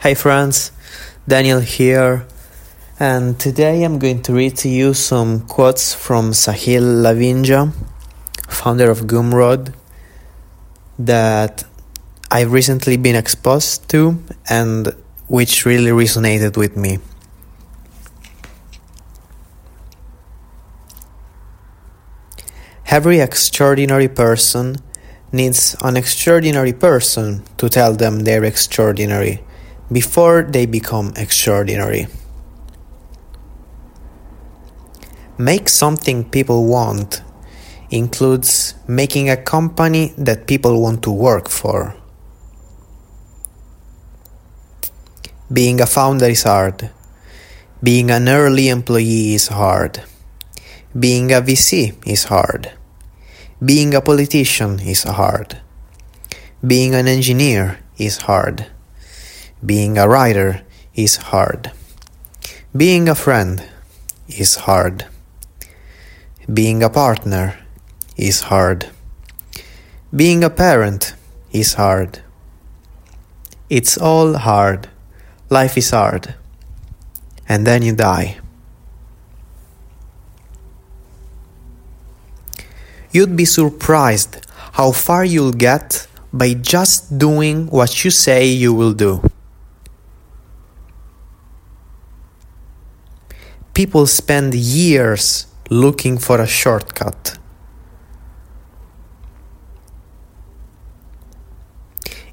Hi friends, Daniel here, and today I'm going to read to you some quotes from Sahil Lavingia, founder of Gumroad, that I've recently been exposed to and which really resonated with me. Every extraordinary person needs an extraordinary person to tell them they're extraordinary before they become extraordinary. Make something people want includes making a company that people want to work for. Being a founder is hard. Being an early employee is hard. Being a VC is hard. Being a politician is hard. Being an engineer is hard. Being a writer is hard. Being a friend is hard. Being a partner is hard. Being a parent is hard. It's all hard. Life is hard. And then you die. You'd be surprised how far you'll get by just doing what you say you will do. People spend years looking for a shortcut.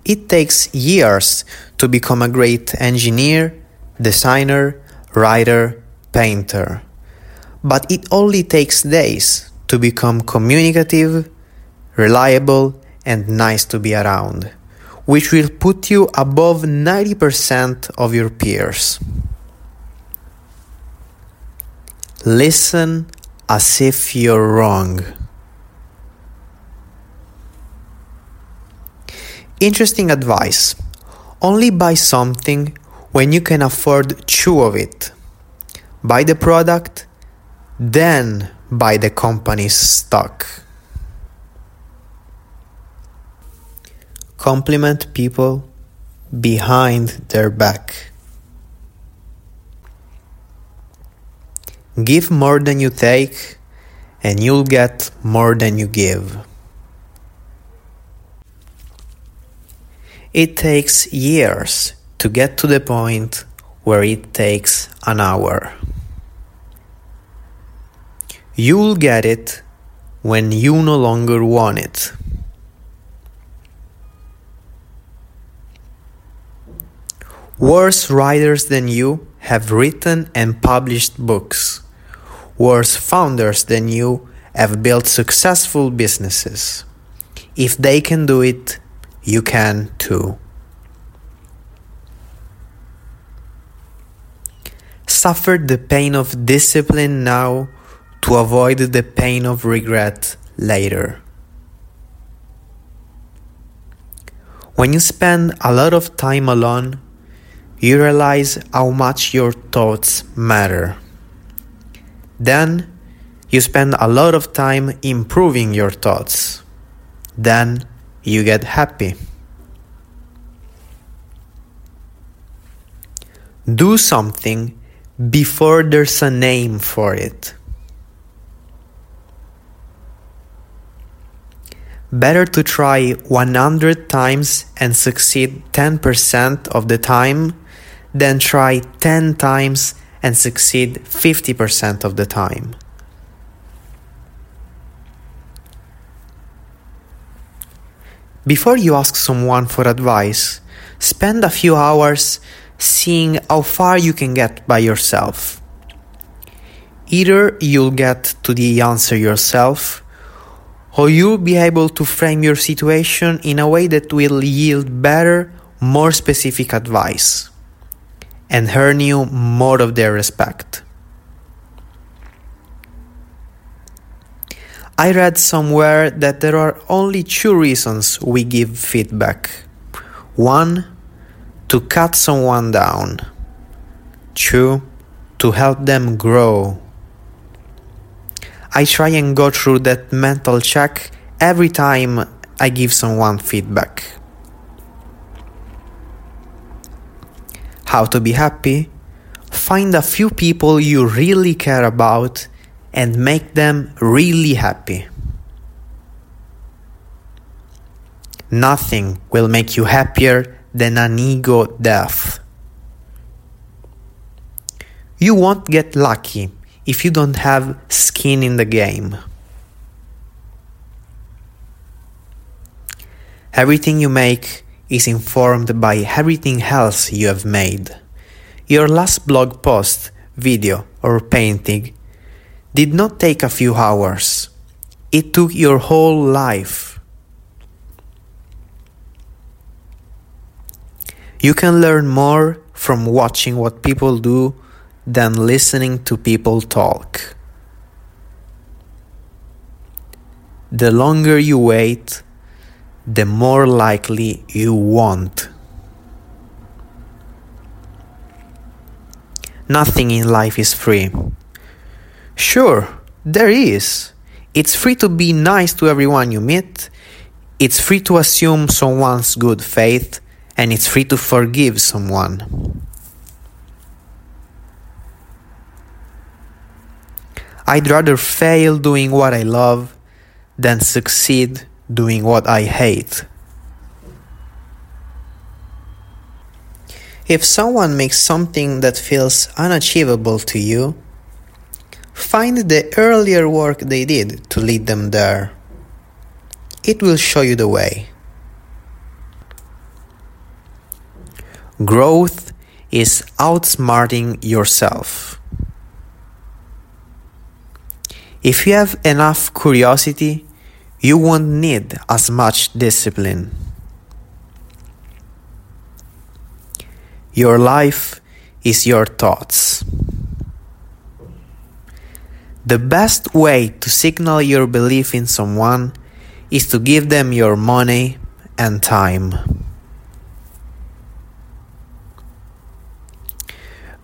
It takes years to become a great engineer, designer, writer, painter. But it only takes days to become communicative, reliable, and nice to be around, which will put you above 90% of your peers. Listen as if you're wrong. Interesting advice. Only buy something when you can afford two of it. Buy the product, then buy the company's stock. Compliment people behind their back. Give more than you take, and you'll get more than you give. It takes years to get to the point where it takes an hour. You'll get it when you no longer want it. Worse writers than you have written and published books worse founders than you have built successful businesses. If they can do it, you can too. Suffer the pain of discipline now to avoid the pain of regret later. When you spend a lot of time alone, you realize how much your thoughts matter. Then you spend a lot of time improving your thoughts. Then you get happy. Do something before there's a name for it. Better to try 100 times and succeed 10% of the time than try 10 times and succeed 50% of the time. Before you ask someone for advice, spend a few hours seeing how far you can get by yourself. Either you'll get to the answer yourself, or you'll be able to frame your situation in a way that will yield better, more specific advice and earn you more of their respect. I read somewhere that there are only two reasons we give feedback. One, to cut someone down. Two, to help them grow. I try and go through that mental check every time I give someone feedback. How to be happy? Find a few people you really care about and make them really happy. Nothing will make you happier than an ego death. You won't get lucky if you don't have skin in the game. Everything you make is informed by everything else you have made. Your last blog post, video, or painting did not take a few hours. It took your whole life. You can learn more from watching what people do than listening to people talk. The longer you wait, the more likely you won't. Nothing in life is free. Sure, there is. It's free to be nice to everyone you meet. It's free to assume someone's good faith. And it's free to forgive someone. I'd rather fail doing what I love than succeed doing what I hate. If someone makes something that feels unachievable to you, find the earlier work they did to lead them there. It will show you the way. Growth is outsmarting yourself. If you have enough curiosity, you won't need as much discipline. Your life is your thoughts. The best way to signal your belief in someone is to give them your money and time.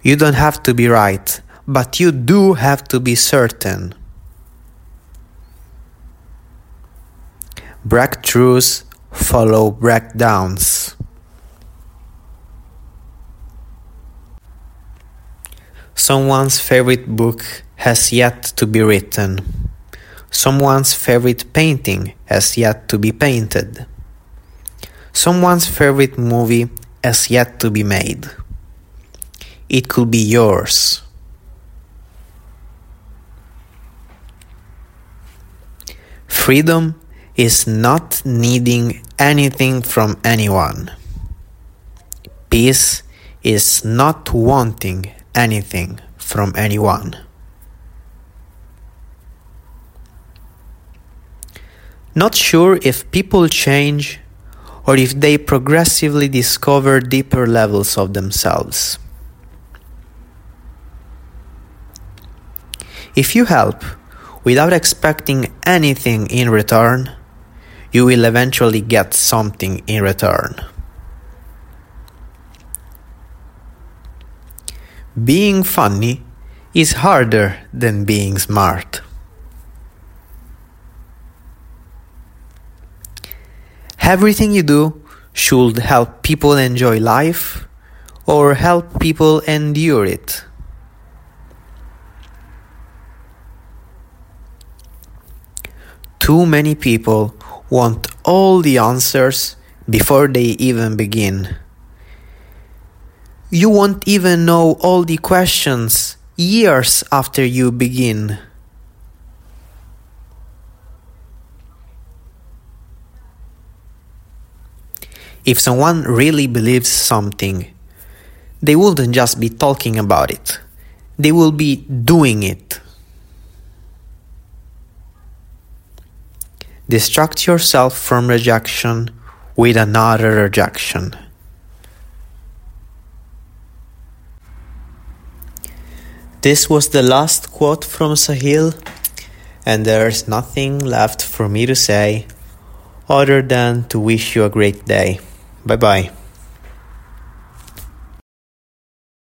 You don't have to be right, but you do have to be certain. Breakthroughs follow breakdowns. Someone's favorite book has yet to be written. Someone's favorite painting has yet to be painted. Someone's favorite movie has yet to be made. It could be yours. Freedom is not needing anything from anyone. Peace is not wanting anything from anyone. Not sure if people change or if they progressively discover deeper levels of themselves. If you help without expecting anything in return, you will eventually get something in return. Being funny is harder than being smart. Everything you do should help people enjoy life or help people endure it. Too many people want all the answers before they even begin. You won't even know all the questions years after you begin. If someone really believes something, they wouldn't just be talking about it, they will be doing it. Distract yourself from rejection with another rejection. This was the last quote from Sahil, and there's nothing left for me to say other than to wish you a great day. Bye bye.